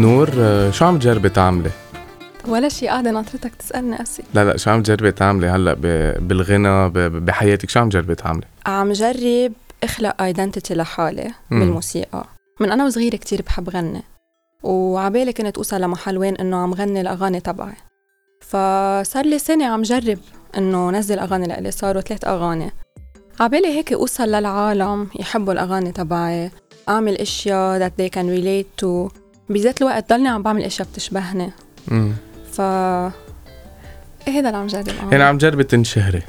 نور شو عم تجربي تعملي؟ ولا شيء قاعدة ناطرتك تسألني أسي لا لا شو عم تجربي تعملي هلأ بالغنى بحياتك شو عم تجربي تعملي؟ عم جرب اخلق ايدنتيتي لحالي مم. بالموسيقى من أنا وصغيرة كتير بحب غني وعبالي كنت أوصل لمحل وين إنه عم غني الأغاني تبعي فصار لي سنة عم جرب إنه نزل أغاني لإلي صاروا ثلاث أغاني عبالي هيك أوصل للعالم يحبوا الأغاني تبعي أعمل أشياء that they can relate to بذات الوقت ضلني عم بعمل أشياء بتشبهني مم. ف إيه هذا اللي عم جرب. يعني عم تجربي تنشهري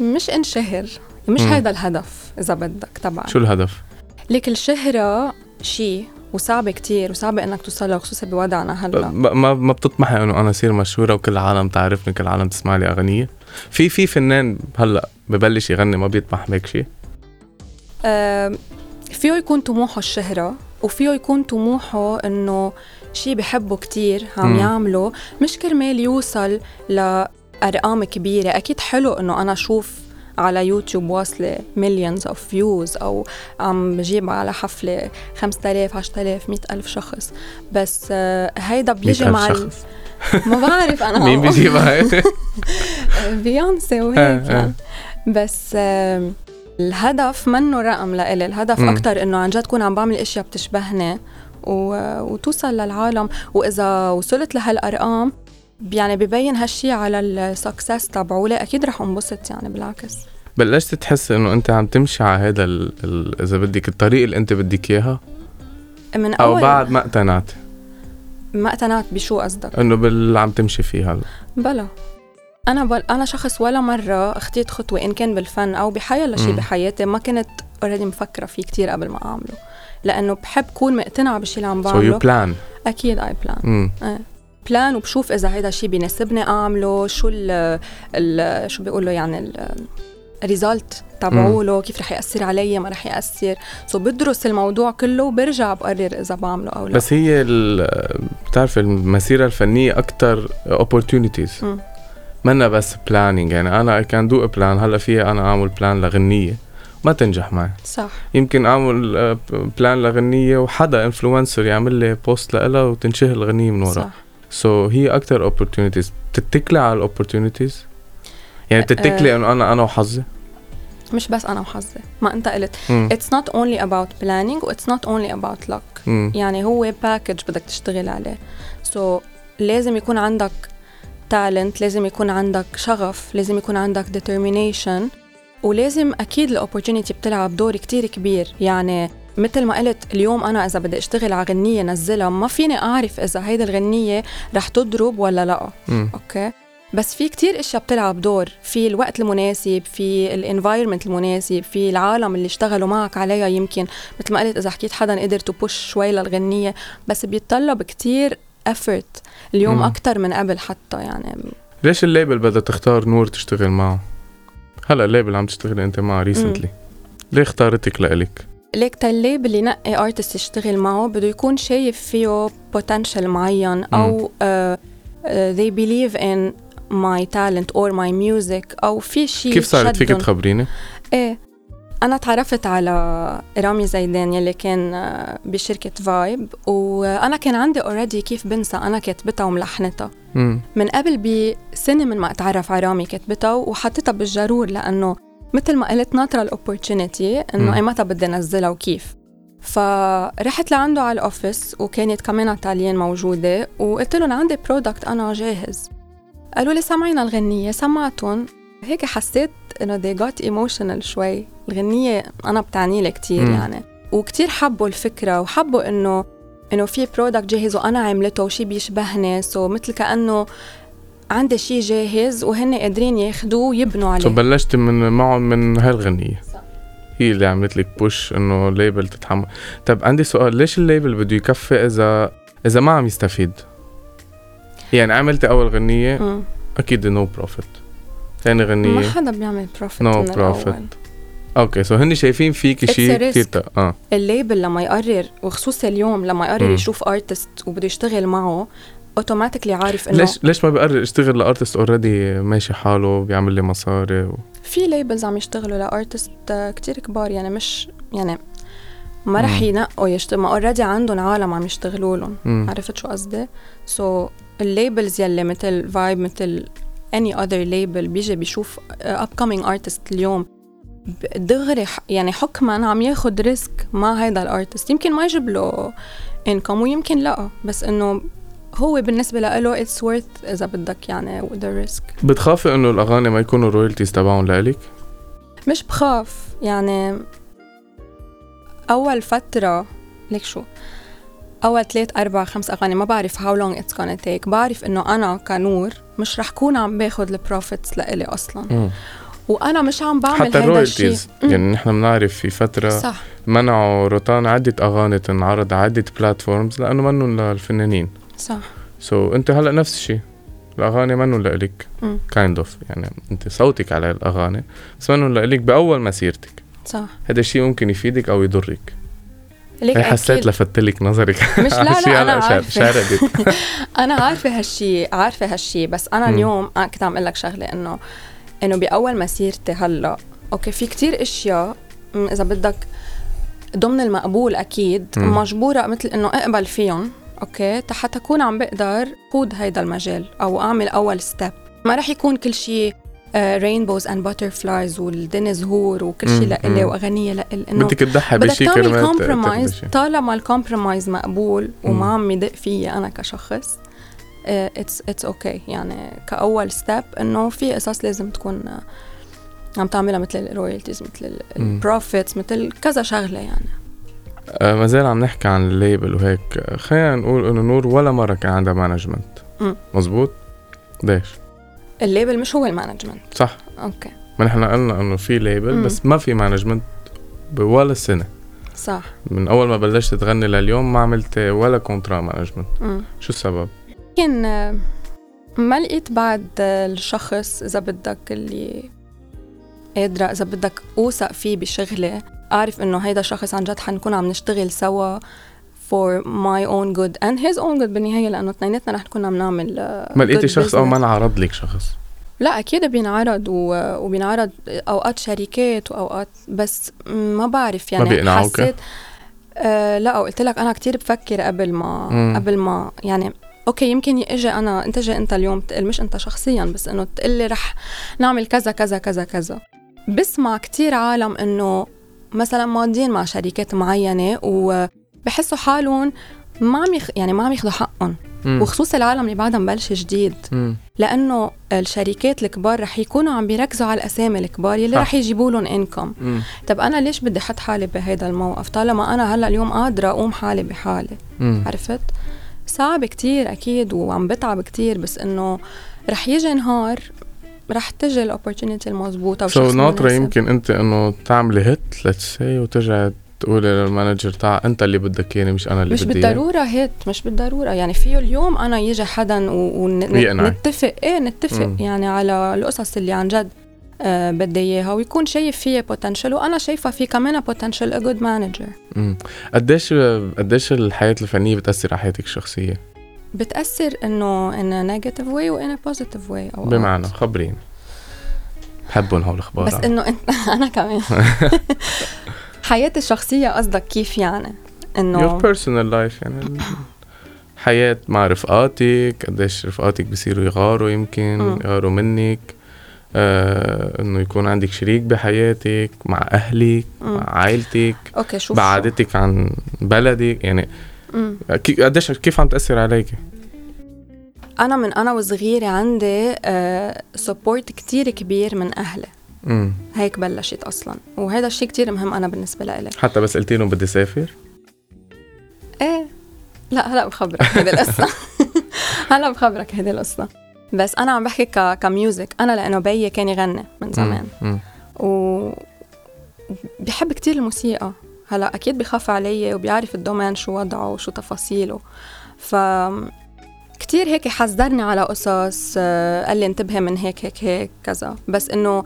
مش انشهر مش مم. هيدا الهدف إذا بدك تبعي شو الهدف؟ ليك الشهرة شيء وصعبة كتير وصعبة إنك توصل لها خصوصا بوضعنا هلأ ما ما ما بتطمحي إنه أنا أصير مشهورة وكل العالم تعرفني كل العالم تسمع لي أغنية في في فنان هلأ ببلش يغني ما بيطمح بهيك شيء آم، فيه يكون طموحه الشهرة وفيه يكون طموحه إنه شيء بحبه كتير عم. يعمله مش كرمال يوصل لأرقام كبيرة أكيد حلو إنه أنا أشوف على يوتيوب واصلة millions of views أو عم بجيب على حفلة 5000 10000 100000 شخص بس آه، هيدا بيجي 100,000 مع شخص ما بعرف أنا مين بيجيبها؟ بيونسي وهيك آه، آه. يعني بس الهدف منه رقم لإلي الهدف مم. أكتر إنه عن جد كون عم بعمل أشياء بتشبهني و... وتوصل للعالم. وإذا وصلت لهالأرقام يعني ببين هالشي على السكسس تبعولي أكيد رح انبسط يعني بالعكس. بلشت تحس إنه أنت عم تمشي على هذا ال... ال... إذا بدك الطريق اللي أنت بدك إياها؟ من أو أول بعد ما اقتنعت؟ ما اقتنعت بشو قصدك؟ إنه باللي عم تمشي فيه هلا. بلا. أنا بل... أنا شخص ولا مرة أخطيت خطوة إن كان بالفن أو بحياة شيء. بحياتي ما كنت already مفكرة فيه كتير قبل ما أعمله. لأنه بحب كون مقتنعة بالشي اللي عم so بعمله. you plan أكيد I plan plan وبشوف إذا هيدا الشيء بيناسبني أعمله شو ال ال شو بيقولوا يعني ال result تبعوله كيف رح يأثر علي ما رح يأثر. so بدرس الموضوع كله وبرجع بقرر إذا بعمله أو لا. بس هي ال- بتعرف المسيرة الفنية أكثر مم. منا بس planning يعني أنا كان do plan هلأ فيها أنا أعمل plan لغنية. ما تنجح معي. صح. يمكن أعمل آه، plan لغنية وحدا influencer يعمل لي post لها وتنشهر الغنية من ورا. صح. so, so, هي أكثر opportunities. بتتكلي على الاوبورتونيتيز يعني بتتكلي إنه أنا أنا وحظي؟ مش بس أنا وحظي ما أنت قلت. مم. it's not only about planning و it's not only about luck. مم. يعني هو package بدك تشتغل عليه. so, so, لازم يكون عندك talent لازم يكون عندك شغف لازم يكون عندك determination ولازم أكيد ال opportunity بتلعب دور كتير كبير. يعني مثل ما قلت اليوم أنا إذا بدي أشتغل على غنية نزلها ما فيني أعرف إذا هيدي الغنية رح تضرب ولا لأ. مم. okay؟ بس في كتير أشياء بتلعب دور. في الوقت المناسب في ال environment المناسب في العالم اللي اشتغلوا معك عليها يمكن. مثل ما قلت إذا حكيت حدا قدر ت push شوي للغنية بس بيتطلب كتير effort اليوم مم. أكثر من قبل حتى يعني ليش ال label بدها تختار نور تشتغل معه؟ هلا ال label عم تشتغلي أنت معه recently ليه اختارتك لإلك؟ ليك the label اللي ينقي artist يشتغل معه بده يكون شايف فيه potential معين أو uh, uh, they believe in my talent or my music أو في شيء كيف صارت فيك. تخبريني؟ إيه أنا تعرفت على رامي زيدان يلي كان آه، بشركة فايب وأنا كان عندي already كيف بنسى أنا كاتبتها وملحنتها. من قبل بسنة من ما أتعرف على رامي كاتبتها وحطيتها بالجرور لأنه مثل ما قلت ناطره ال opportunity مم. انه اي متى بدي أنزلها وكيف فرحت لعنده على ال office وكانت كمان تاليين موجودة وقلت لهم عندي product أنا جاهز قالوا لي سمعينا الغنية سمعتهم هيك حسيت إنه they got emotional شوي. الغنية أنا بتعني لي كثير مم. يعني. وكتير حبوا الفكرة وحبوا إنه إنه في product جاهز وأنا عملته وشي بيشبهني. so مثل كأنه عندي شي جاهز وهن قادرين ياخدوه ويبنوا عليه. سو بلشت من معهم من هالغنية. صح. هي اللي عملت لك push إنه label تتحمل. طب عندي سؤال ليش ال label بده يكفي إذا إذا ما عم يستفيد؟ يعني عملتي أول غنية مم. أكيد no profit ثاني ما غنية حدا بيعمل profit no profit okay so هن شايفين فيك شيء. كثير آه ال label لما يقرر وخصوصا اليوم لما يقرر مم. يشوف artist وبده يشتغل معه automatically عارف إنه ليش ليش ما بقرر اشتغل ل artist already ماشي حاله بيعمل لي مصاري و... في labels عم يشتغلوا ل artist كتير كبار يعني مش يعني ما رح. ينقوا يشتغلوا ما already عندهم عالم عم يشتغلوا لهم. عرفت شو قصدي؟ so, so, ال labels يلي مثل فايب مثل any other label بيجي بيشوف uh, upcoming artist اليوم. دغري يعني حكما عم ياخد risk مع هيدا ال artist يمكن ما يجيب له income ويمكن لا بس إنه هو بالنسبة له it's worth إذا بدك يعني the risk. بتخافي إنه الأغاني ما يكونوا royalties تبعهم لإلك؟ مش بخاف يعني أول فترة ليك شو أول ثلاث أربع خمس أغاني ما بعرف how long it's gonna take. بعرف إنه أنا كنور مش رح كون عم باخد ال profits لإلي أصلا. مم. وأنا مش عم بعمل حتى هيدا الشيء ال royalties يعني نحن بنعرف في فترة صح. منعوا روتانا عدة أغاني تنعرض على عدة platforms لأنه منن للفنانين. صح. so, so, أنت هلأ نفس الشيء الأغاني منن لإلك. kind of يعني أنت صوتك على الأغاني بس منن لإلك بأول مسيرتك. صح. هذا الشيء ممكن يفيدك أو يضرك. ليك حسيت أكيد لفتلك نظرك مش لا لا أنا هلأ شار- عارفة شاردت أنا عارفة هالشي عارفة هالشي بس مم. اليوم أنا كنت عم أقول لك شغلة إنه إنه بأول مسيرتي هلأ okay في كتير أشياء م، إذا بدك ضمن المقبول أكيد مم. مجبورة مثل إنه أقبل فيهم okay حتى أكون عم بقدر خوض هيدا المجال أو أعمل أول step ما رح يكون كل شيء rainbows and butterflies والدنيا زهور وكل شيء. لإلي مم. وأغنية لإلي إنه بدك تضحي بدك بشي تعمل كرمال compromise. طالما ال compromise مقبول وما. عم يدق فيي أنا كشخص it's it's okay يعني كأول step إنه في قصص لازم تكون آه، عم تعملها مثل ال royalties مثل. ال profits مثل كذا شغلة يعني آه، ما زال عم نحكي عن ال label وهيك خلينا نقول إنه نور ولا مرة كان عندها management. مزبوط ليش ال label مش هو ال management. صح. okay. ما نحن قلنا إنه في label. بس ما في management بولا سنة. صح. من أول ما بلشت تغني لليوم ما عملت ولا contrat management. شو السبب؟ يمكن آه، ما لقيت بعد آه، الشخص إذا بدك اللي قادرة إذا بدك أوثق فيه بشغلي أعرف إنه هيدا الشخص عن جد حنكون عم نشتغل سوا. For my own good and his own good بالنهاية لأنه اثنيناتنا رح نكون عم نعمل آه، ما لقيتي شخص أو. ما انعرض لك شخص لا أكيد بينعرض و... وبينعرض أوقات شركات وأوقات بس ما بعرف يعني بيقنعوك؟ حسيت آه لا قلت لك أنا كتير بفكر قبل ما مم. قبل ما يعني أوكي يمكن أجي أنا أنت جاي أنت اليوم تقل مش أنت شخصيا بس إنه تقول لي رح نعمل كذا كذا كذا كذا بسمع كتير عالم إنه مثلا ماضيين مع شركات معينة وبحسوا حالهم ما عم يخ... يعني ما عم ياخذوا حقهم. وخصوصا العالم اللي بعدها مبلش جديد. لأنه الشركات الكبار رح يكونوا عم بيركزوا على الأسامي الكبار يلي. رح يجيبوا لهم انكم. طب أنا ليش بدي أحط حالي بهذا الموقف طالما أنا هلأ اليوم قادرة أقوم حالي بحالي مم. عرفت صعب كتير أكيد وعم بتعب كتير بس إنه رح يجي نهار رح تجي ال opportunity المضبوطه so ناطرة مناسب. يمكن أنت إنه تعملي hate let's see وترجعي تقولي لل manager تاع أنت اللي بدك إياني مش أنا اللي مش بدي بالضرورة هيك مش بالضرورة يعني فيه اليوم أنا يجي حدا. ونتفق إيه نتفق مم. يعني على القصص اللي عن جد آه بدي إياها ويكون شايف فيها potential وأنا شايفة في كمان potential a good manager. قديش قديش الحياة الفنية بتأثر على حياتك الشخصية؟ بتأثر إنه in negative way و in positive way بمعنى خبريني بحبهم هول الأخبار بس إنه انت أنا كمان حياتي الشخصية قصدك كيف يعني your انه personal life يعني حياة مع رفقاتك قديش رفقاتك بصيروا يغاروا يمكن مم. يغاروا منك آه إنه يكون عندك شريك بحياتك مع أهلك مم. مع عائلتك okay شوف بعادتك عن بلدك يعني قديش كيف عم تأثر عليك أنا من أنا وصغيرة عندي سبورت كتير كبير من أهلي مم. هيك بلشت أصلا. وهذا الشيء كتير مهم أنا بالنسبة لإلي. حتى بس قلتي لهم بدي سافر؟ إيه. لا هلا بخبرك هيدي القصة. هلا بخبرك هيدي القصة. بس أنا عم بحكي ك... كميوزك. أنا لإنه بيي كان يغني من زمان. مم. و بحب كتير الموسيقى. هلا أكيد بخاف علي وبيعرف ال domaine شو وضعه وشو تفاصيله. ف كتير هيك حذرني على قصص آه، قال لي انتبهي من هيك هيك هيك كذا. بس إنه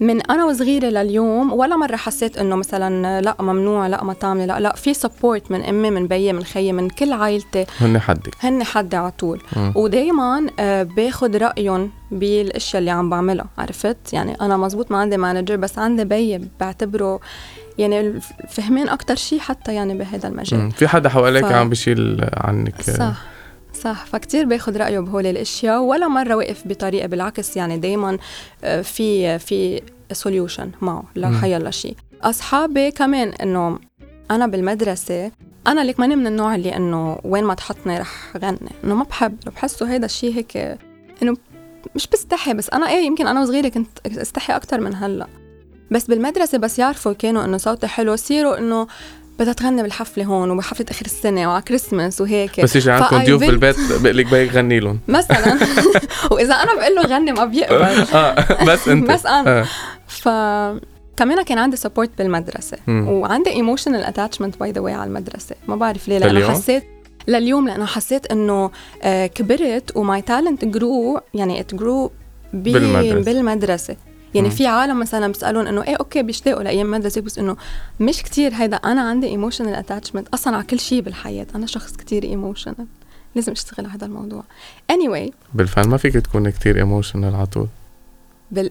من أنا وصغيرة لليوم ولا مرة حسيت إنه مثلا لا ممنوع لا ما تعملي لا لا في support من أمي من بيي من خيي من كل عائلتي. هن حدك هن حدي على طول. مم. ودايما آه، باخد رأيهم بالأشياء اللي عم بعملها عرفت؟ يعني أنا مزبوط ما عندي manager بس عندي بي بعتبره يعني فهمان أكتر شيء حتى يعني بهذا المجال. في حدا حواليك ف- عم بشيل عنك؟ صح. صح. فكتير باخد رأيه بهول الأشياء ولا مرة وقف بطريقة بالعكس يعني دايما آه، في في سوليوشن معه مم. لحيلا شيء. أصحابي كمان إنه أنا بالمدرسة أنا ليك ماني من النوع اللي إنه وين ما تحطني رح غني. إنه ما بحب بحسه هيدا الشيء هيك إنه مش بستحي بس أنا إيه يمكن أنا وصغيرة كنت استحي أكتر من هلأ. بس بالمدرسة بس يعرفوا كانوا إنه صوتي حلو يصيروا إنه بدها تغني بالحفلة هون وبحفلة آخر السنة وعلى كريسماس وهيك. بس يجي عندكم ضيوف بالبيت بقول لك بيك غني لهم. مثلا. وإذا أنا بقول له غني ما بيقبل. آه بس أنت. بس أنا. آه. ف كمان كان عندي support بالمدرسة. مم. وعندي emotional attachment by the way على المدرسة. ما بعرف ليه لأنه؟ حسيت لليوم لأنه حسيت إنه آه، كبرت و my talent grew يعني it grew بالمدرسة. يعني. في عالم مثلا بسالون إنه إيه okay بيشتاقوا لأيام مدرسة بس إنه مش كتير هيدا أنا عندي emotional attachment أصلا على كل شيء بالحياة. أنا شخص كتير emotional لازم أشتغل على هذا الموضوع. Anyway. بالفن ما فيك تكون كتير emotional على طول. بال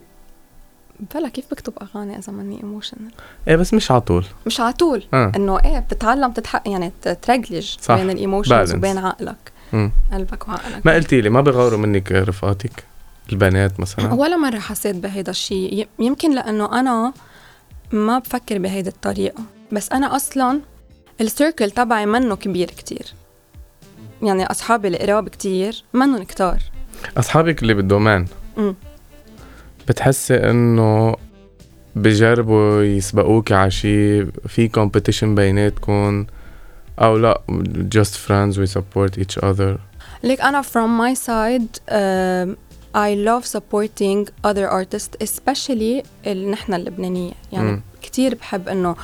بلا كيف بكتب أغاني إذا ماني emotional إيه بس مش على طول. مش على طول. آه. إنه إيه بتتعلم تتحق يعني ترجلج. بين ال emotions. وبين عقلك. مم. قلبك وعقلك. ما قلتي لي ما بغاروا منك رفقاتك. البنات مثلا؟ ولا مرة حسيت بهيدا الشيء يمكن لأنه أنا ما بفكر بهيدي الطريقة. بس أنا أصلا السيركل تبعي منه كبير كتير. يعني أصحابي القراب كتير منهم كتار. أصحابك اللي بالدومان أمم. بتحسي إنه بجربوا يسبقوك على شيء في كومبيتيشن بيناتكم؟ أو لا just friends we support each other. ليك أنا from my side um, I love supporting other artists especially ال- نحن اللبنانية. يعني مم. كتير بحب إنه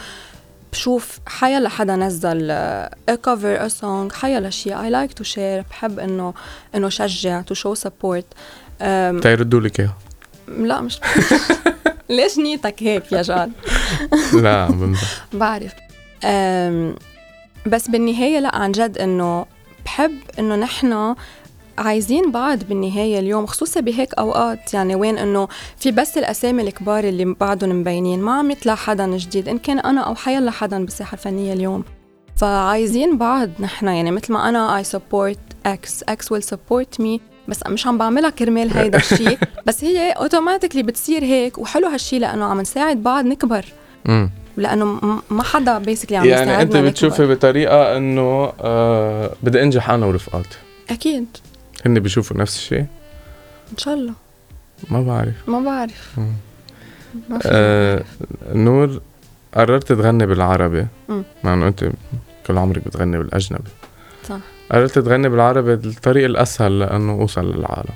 بشوف حيلا حدا نزل a cover a song حيلا شيء I like to share بحب إنه إنه شجع to show support. um, تيردوا لك إياها؟ لا مش ليش نيتك هيك يا جاد لا بمزح بعرف. أم بس بالنهاية لا عن جد إنه بحب إنه نحن عايزين بعض بالنهاية اليوم خصوصا بهيك أوقات يعني وين إنه في بس الأسامي الكبار اللي بعدهم مبينين ما عم يطلع حدا جديد إن كان أنا أو حيلا حدا بالساحة الفنية اليوم. فعايزين بعض نحن يعني مثل ما أنا I support X X will support me بس مش عم بعملها كرمال هيدا الشيء بس هي اوتوماتيكلي بتصير هيك وحلو هالشيء لأنه عم نساعد بعض نكبر. لأنه ما حدا بيسكلي عم يعني أنت. بتشوفي بطريقة إنه آه بدي أنجح أنا ورفقاتي. أكيد. هن بيشوفوا نفس الشيء؟ إن شاء الله. ما بعرف. ما بعرف. مم. ما آه نور قررت تغني بالعربي. مع انه انت كل عمرك بتغني بالأجنبي. صح. قررت تغني بالعربي الطريق الأسهل لأنه أوصل للعالم.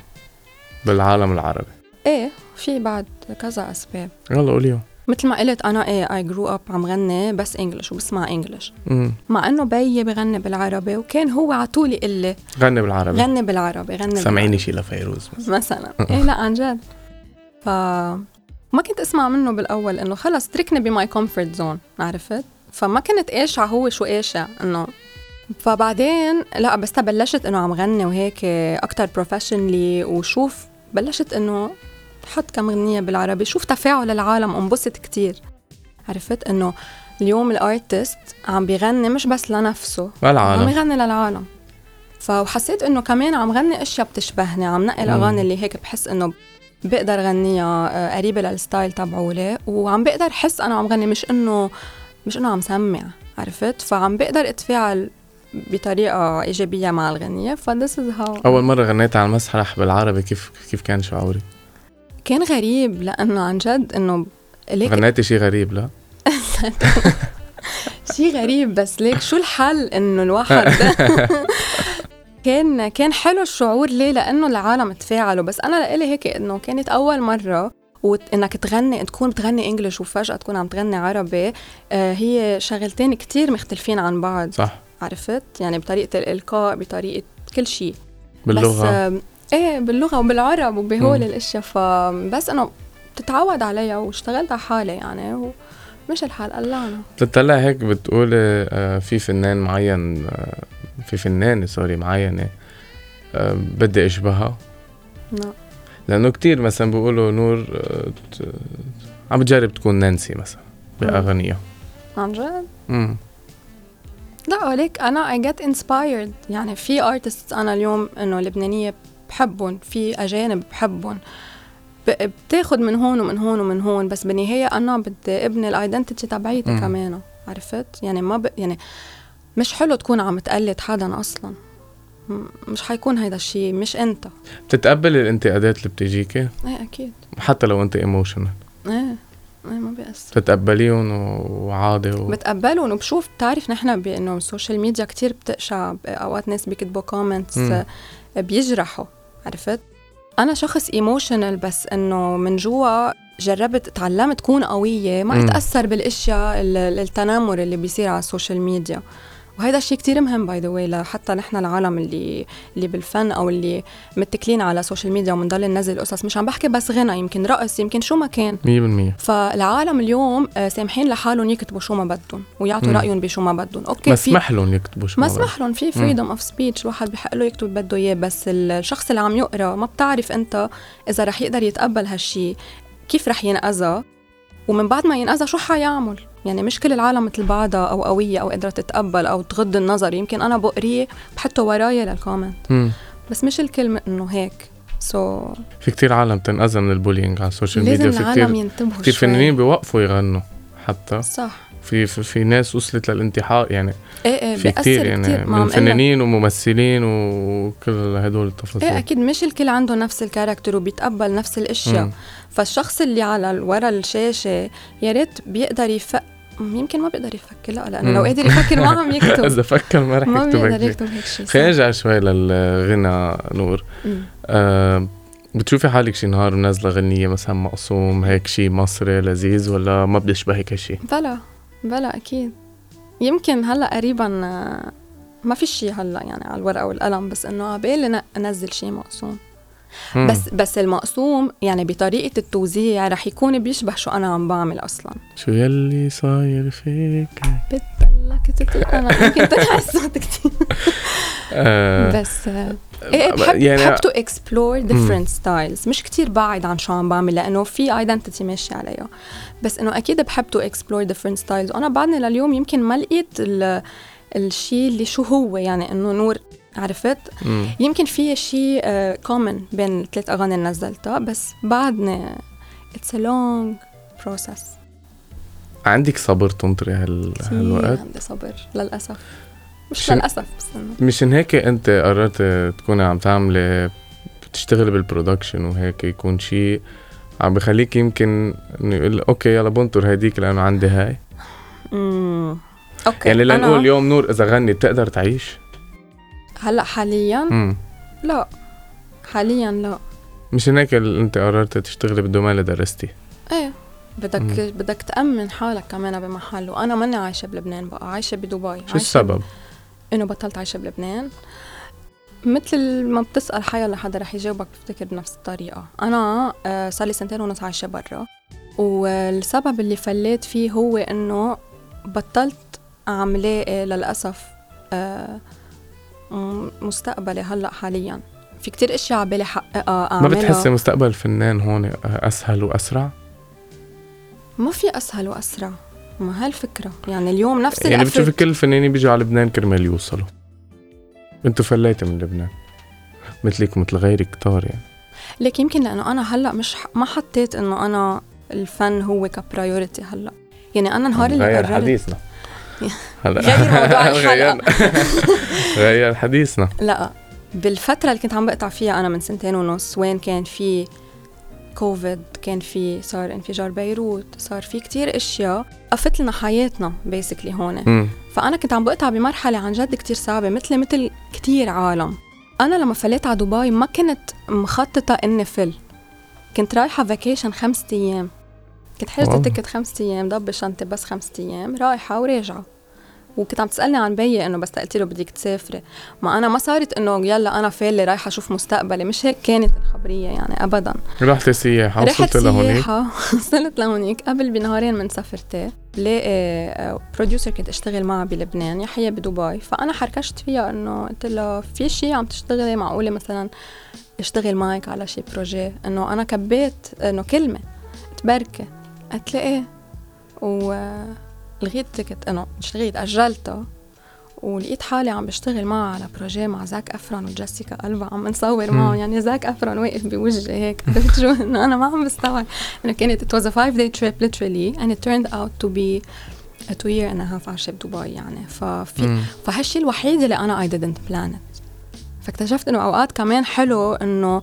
بالعالم العربي. إيه في بعد كذا أسباب. يلا قوليهم مثل ما قلت أنا إيه I grew up عم غني بس English وبسمع English. مع إنه بيي بغني بالعربي وكان هو على طول يقول لي غني بالعربي. غني بالعربي غني سامعيني شي لفيروز بس. مثلا. إيه لا عن جد. ف ما كنت أسمع منه بالأول إنه خلص تركني ب my comfort zone عرفت؟ فما كنت قاشع هو شو قاشع إنه فبعدين لا بس بلشت إنه عم غني وهيك أكثر professionally وشوف بلشت إنه حط كم أغنية بالعربي شوف تفاعل العالم انبسط كتير. عرفت؟ إنه اليوم ال artist عم بيغني مش بس لنفسه عم العالم يغني للعالم. فحسيت إنه كمان عم غني أشياء بتشبهني عم نقي. الاغاني اللي هيك بحس إنه بقدر غنيها آه، قريبة لل style تبعولي. وعم بقدر احس أنا عم غني مش إنه مش إنه عم سمع. عرفت؟ فعم بقدر أتفاعل بطريقة إيجابية مع الغنية. فذس از هاو أول مرة غنيت على المسرح بالعربي كيف كيف كان شعوري؟ كان غريب لأنه عن جد إنه ليك غنيتي شي غريب لا؟ شيء غريب بس ليك شو الحل إنه الواحد كان كان حلو الشعور ليه؟ لأنه العالم تفاعلوا. بس أنا لإلي هيك إنه كانت أول مرة وإنك تغني تكون بتغني انجلش وفجأة تكون عم تغني عربي آه هي شغلتين كتير مختلفين عن بعض. صح. عرفت؟ يعني بطريقة الإلقاء بطريقة كل شيء بس باللغة آه إيه باللغة وبالعرب وبهول. الأشياء. فبس انه بتتعود عليها واشتغلت على حالي يعني ومش الحال. قلعنا بتطلع هيك بتقولي آه، في فنان معين آه، في فنانة سوري معينة آه، بدي أشبهها؟ لا. لأنه كتير مثلا بيقولوا نور عم بتجرب تكون نانسي مثلا باغانيها عن جد؟ امم لا وليك أنا I get inspired يعني في artist أنا اليوم إنه لبنانية بحبهم في أجانب بحبهم. بتاخد من هون ومن هون ومن هون بس بالنهاية أنا بدي أبني ال identity تبعيتي. كمان عرفت؟ يعني ما ب... يعني مش حلو تكون عم تقلد حدا أصلا. م- مش حيكون هيدا الشيء مش أنت. بتتقبل الانتقادات اللي بتجيكي؟ إيه أكيد. حتى لو أنت emotional إيه إيه ما بيأثر. بتتقبليهم وعادي و... بتقبلهم وبشوف بتعرف نحن بإنه ال social media كتير بتقشع أوقات ناس بيكتبوا comments. بيجرحوا. عرفت أنا شخص emotional بس إنه من جوا جربت تعلمت كون قوية ما مم. أتأثر بالأشياء ال- التنمر اللي بيصير على ال social media وهذا الشيء كتير مهم by the لحتى نحن العالم اللي اللي بالفن أو اللي متكلين على السوشيال ميديا وبنضل ننزل قصص مش عم بحكي بس غنى يمكن رقص يمكن شو ما كان. 100% فالعالم اليوم آه، سامحين لحالهم يكتبوا شو ما بدهم ويعطوا. رأيهم بشو ما بدهم. أوكي مسمح لهم يكتبوا شو ما مسمح لهم في freedom of speech الواحد بحق له يكتب بده إياه بس ال- الشخص اللي عم يقرأ ما بتعرف أنت إذا رح يقدر يتقبل هالشي كيف رح ينأذى؟ ومن بعد ما ينأذى شو حيعمل؟ يعني مش كل العالم مثل بعضها أو قوية أو قادرة تتقبل أو تغض النظر يمكن أنا بقريه بحطه ورايا لل comment مم. بس مش الكل إنه هيك so so, في كتير عالم تنأذى من ال bullying على السوشيال ميديا في كتير ينتبهوا كتير. فنانين بيوقفوا يغنوا حتى صح في في, في ناس وصلت للانتحار يعني إيه إيه في كتير كتير يعني عم من. فنانين وممثلين وكل هدول التفاصيل إيه أكيد مش الكل عنده نفس ال character وبيتقبل نفس الإشياء مم. فالشخص اللي على ورا الشاشة يا ريت بيقدر يفك يمكن ما بيقدر يفكر لا لأنه لو. قادر يفكر ما عم يكتب إذا فكر ما رح ما يكتب بيقدر هيك شيء. يكتب هيك شيء خلينا نرجع شوي للغنى نور. آه بتشوفي حالك شي نهار منزله غنية مثلا مقسوم هيك شي مصري لذيذ ولا ما بيشبهك هالشي؟ بلا بلا أكيد يمكن هلأ قريبا آه، ما في شيء هلأ يعني على الورقة والقلم بس إنه عبالي انزل شيء مقسوم مم. بس بس المقسوم يعني بطريقة التوزيع رح يكون بيشبه شو أنا عم بعمل أصلا. شو يلي صاير فيك؟ بتضلك تت- أنا يمكن طلع الصوت كثير آه بس آه، إيه بحب يعني- بحب to explore different styles مش كتير بعد عن شو عم بعمل لأنه في identity ماشيه عليها. بس إنه أكيد بحب to explore different styles وأنا بعدني لليوم يمكن ما لقيت ال- الشيء اللي شو هو يعني إنه نور عرفت؟ مم. يمكن في شيء common بين الثلاث أغاني اللي نزلتها بس بعدني it's a long process عندك صبر تنطري هال... هالوقت؟ عندي صبر للأسف. مش للأسف بس إنه. مشان هيك أنت قررت تكوني عم تعملي بتشتغلي بال production وهيك يكون شيء عم بخليك يمكن إنه يقول okay يلا بنطر هديك لأنه عندي هاي. امم okay يعني أنا لنقول اليوم نور إذا غني بتقدر تعيش؟ هلأ حاليا؟ امم لا. حاليا لا. هيك ال- انت قررت تشتغلي بال domaine اللي درستي؟ إيه. بدك مم. بدك تأمن حالك كمان بمحل. وأنا ماني عايشة بلبنان بقى. عايشة بدبي. شو السبب؟ إنه بطلت عايشة بلبنان. مثل ما بتسأل حيالله حدا رح يجاوبك بفتكر بنفس الطريقة. أنا آه، صار لي سنتين ونص عايشة برا. والسبب اللي فليت فيه هو إنه بطلت عم لاقي للأسف آه، مستقبلي هلأ حاليا. في كتير أشياء عبالي حققها ما أعملها. بتحسي مستقبل الفنان هون أسهل وأسرع؟ ما في أسهل وأسرع. ما هالفكره يعني اليوم نفس يعني الأفرت- بتشوفي كل الفنانين بيجوا على لبنان كرمال يوصلوا. أنتوا فليتوا من لبنان. مثلك ومثل غيرك كتار يعني. ليك يمكن لأنه أنا هلأ مش. ما حطيت إنه أنا الفن هو كبرايورتي هلأ. يعني أنا نهار اللي قررت حديثنا. هلا. غير موضوع. غير. غير حديثنا. لا بالفترة اللي كنت عم بقطع فيها أنا من سنتين ونص وين كان في كوفيد كان في صار انفجار بيروت صار في كتير أشياء قفت لنا حياتنا بيسكلي هون. مم. فأنا كنت عم بقطع بمرحلة عن جد كتير صعبة مثلي مثل كتير عالم. أنا لما فليت على دبي ما كنت مخططة إني فل. كنت رايحة vacation خمسة أيام. كنت wow. ticket خمسة أيام ضب شنطة بس خمسة أيام رايحة وراجعة. وكنت عم تسألني عن بيي إنه بس قلت له بدك تسافري. ما أنا ما صارت إنه يلا أنا فالي رايحة أشوف مستقبلي. مش هيك كانت الخبرية يعني ابدا. رحتي سياحة؟ رحت وصلت لهونيك وصلت لهونيك. قبل بنهارين من سفرتي لاقي producer كنت اشتغل معها بلبنان هي بدبي. فأنا حركشت فيها إنه قلت له في شيء عم تشتغلي؟ معقولة مثلا اشتغل معك على شي projet إنه أنا كبيت إنه كلمة تبركي قالت لي إيه ولغيت ticket انه مش لغيت أجلتها. ولقيت حالي عم بشتغل معها على projet مع زاك إفرون وجيسيكا ألبا. عم نصور معهم. يعني زاك إفرون واقف بوجهي هيك. عرفت شو؟ إنه أنا ما عم بستوعب. إنه كانت it was a five day trip literally and it turned out to be a two year and a half بدبي يعني. ففي فهالشي الوحيد اللي أنا I didn't plan it. فاكتشفت إنه أوقات كمان حلو إنه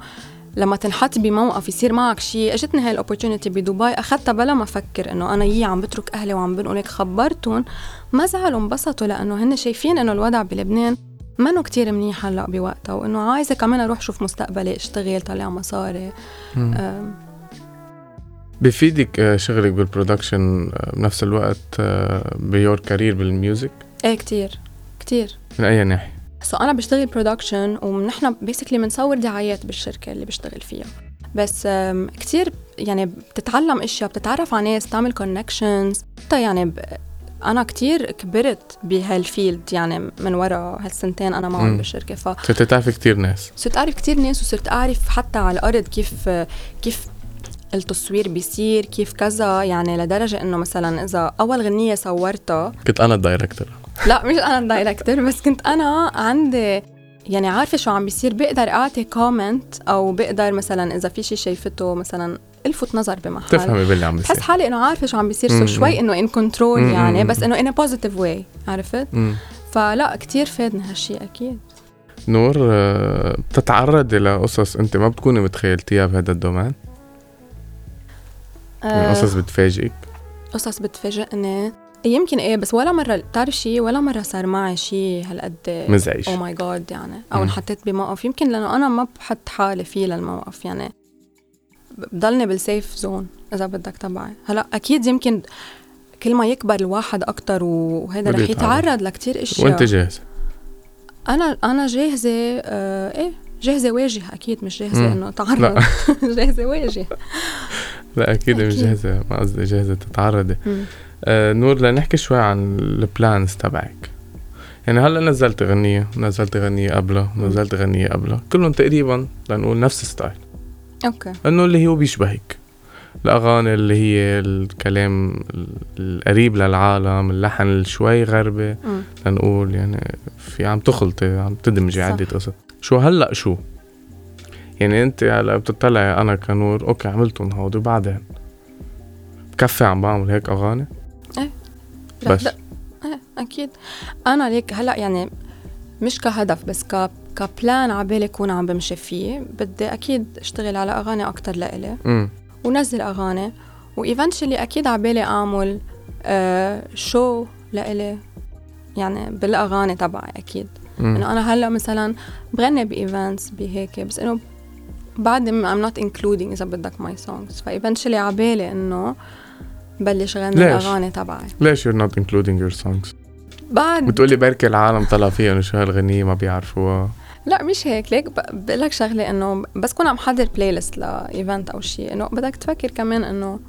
لما تنحط بموقف يصير معك شيء اجتني هاي ال opportunity بدبي. أخذتها بلا ما أفكر إنه أنا يي عم بترك أهلي وعم بنقول لك خبرتهم ما زعلوا انبسطوا لأنه هن شايفين إنه الوضع بلبنان منه كتير منيح هلأ بوقتها وإنه عايزة كمان أروح شوف مستقبلي. اشتغل طلع مصاري. بفيدك آه، شغلك بال production آه، بنفس الوقت آه، بيور كارير بالميوزك؟ إيه كتير. كتير. من أي ناحية؟ so أنا بشتغل production ونحن basically بنصور دعايات بالشركة اللي بشتغل فيها. بس كتير يعني بتتعلم أشياء بتتعرف على ناس تعمل connections يعني أنا كتير كبرت بهال field يعني من ورا هالسنتين أنا معهم بالشركة. ف صرت تعرفي كتير ناس. صرت أعرف كتير ناس وصرت أعرف حتى على الأرض كيف كيف التصوير بيصير كيف كذا يعني لدرجة إنه مثلا إذا أول غنية صورتها كنت أنا ال director لا مش أنا ال director بس كنت أنا عندي يعني عارفة شو عم بيصير؟ بقدر أعطي comment أو بقدر مثلا إذا في شيء شايفته مثلا ألفت نظر بمحل. تفهمي باللي عم بيصير. بحس حالي إنه عارفة شو عم بيصير so شوي إنه in control يعني بس إنه in positive way عرفت؟ فلا كتير فادني هالشيء أكيد. نور آه، بتتعرضي لقصص أنت ما بتكوني متخيلتيها بهذا ال domaine؟ يعني قصص بتفاجئك؟ قصص بتفاجئني. يمكن إيه بس ولا مرة بتعرف شيء ولا مرة صار معي شيء هالقد مزعج. أو my God يعني أو انحطيت بموقف. يمكن لأنه أنا ما بحط حالي فيه للموقف يعني بضلني بال safe zone إذا بدك تبعي. هلأ أكيد يمكن كل ما يكبر الواحد أكثر وهذا رح يتعرض لكتير أشياء. وأنت جاهزة؟ أنا أنا جاهزة آه إيه جاهزة واجه أكيد مش جاهزة إنه أتعرض. جاهزة واجه لا أكيد, أكيد. مش جاهزة. ما قصدي جاهزة تتعرضي. آه نور لنحكي شوي عن ال plans تبعك. يعني هلا نزلت غنية نزلت غنية قبلها نزلت غنية قبلها. كلهم تقريبا لنقول نفس style. okay. إنه اللي هو بيشبهك الأغاني اللي هي الكلام القريب للعالم اللحن شوي غربي. لنقول يعني في عم تخلطي عم تدمجي عدة قصص. شو هلأ شو؟ يعني أنت هلأ بتطلعي أنا كنور okay عملتهم هودي وبعدين؟ بكفي عم بعمل هيك أغاني؟ إيه بس. لا. إيه أكيد. أنا ليك هلأ يعني مش كهدف بس ك ك plan عبالي اكون عم بمشي فيه بدي أكيد أشتغل على أغاني أكتر لإلي ونزل أغاني و eventually أكيد عبالي أعمل آه شو لإلي يعني بالأغاني تبعي أكيد. إنه أنا هلأ مثلا بغني ب events بهيك بس إنه بعد I'm not including إذا بدك my songs ف eventually عبالي إنه بلش غني الأغاني تبعي. ليش you're not including your songs؟ بعد بتقولي بركي العالم طلع فيها إنه شو هالغنية ما بيعرفوها. لا مش هيك. ليك بقول لك شغلة إنه بس كون عم حضر playlist ل event أو شيء إنه بدك تفكر كمان انه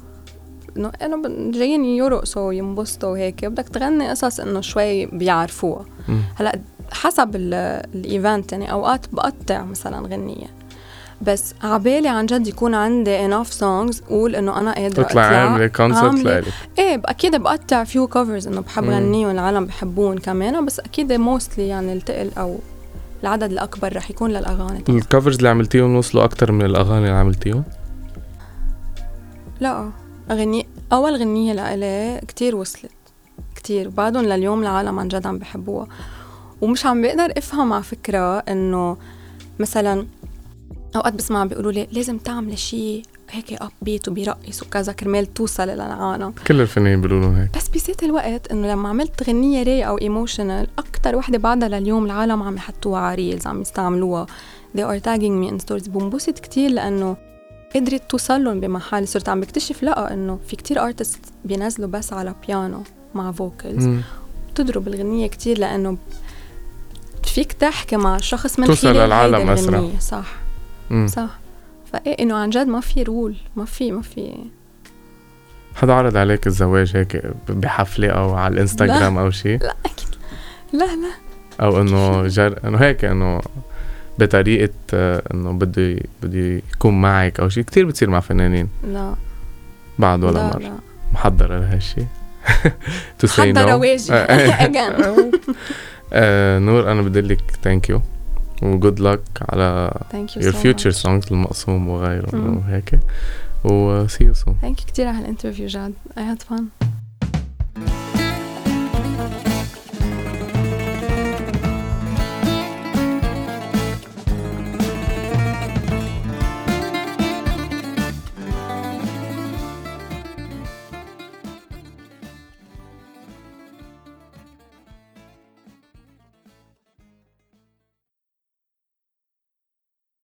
انه إنه جايين يرقصوا ينبسطوا وهيك بدك تغني قصص إنه شوي بيعرفوها. هلأ حسب ال event يعني أوقات بقطع مثلا غنية. بس عبالي عن جد يكون عندي enough songs قول إنه أنا قادرة تطلع عاملة concert لإلك إيه أكيد بقطع few covers إنه بحب غنيهم العالم بحبون كمان بس أكيد mostly يعني التقل أو العدد الأكبر رح يكون للأغاني. ال covers اللي عملتيهم وصلوا أكثر من الأغاني اللي عملتيهم؟ لا أغنية أول غنية لإلي كتير وصلت كتير. بعدهم لليوم العالم عن جد عم بحبوها. ومش عم بقدر أفهم على فكرة إنه مثلا أوقات بسمع بيقولوا لي لازم تعملي شيء هيك upbeat وبيرقص وكذا كرمال توصل للعالم كل الفنانين بيقولوا هيك. بس بذات الوقت إنه لما عملت غنية رايقة أو emotional أكثر وحدة بعدها لليوم العالم عم يحطوها على reels عم يستعملوها. They are tagging me in stories. بنبسط كتير لأنه قدرت توصل لهم بمحل. صرت عم بكتشف لأ إنه في كتير artists بينزلوا بس على بيانو مع vocals بتضرب الغنية كتير لأنه فيك تحكي مع الشخص من توصل خلال للعالم. الغنية. صح. مم. صح. فإيه إنه عن جد ما في rule ما في ما في. حدا عرض عليك الزواج هيك بحفلة أو على الإنستغرام أو شيء لا أكيد. لا لا. أو إنه جر إنه هيك إنه بطريقة آه، إنه بده بده يكون معك أو شيء كتير بتصير مع فنانين. لا. بعد ولا لا مرة. لا. محضرة لهالشي to say حضر no. رواجي آه. again. آه، نور أنا بدي لك ثانك يو وجود لك على thank you your so future much songs المقسوم وغيره مم. وهيك و see you soon thank you كتير على الانترفيو جاد I had fun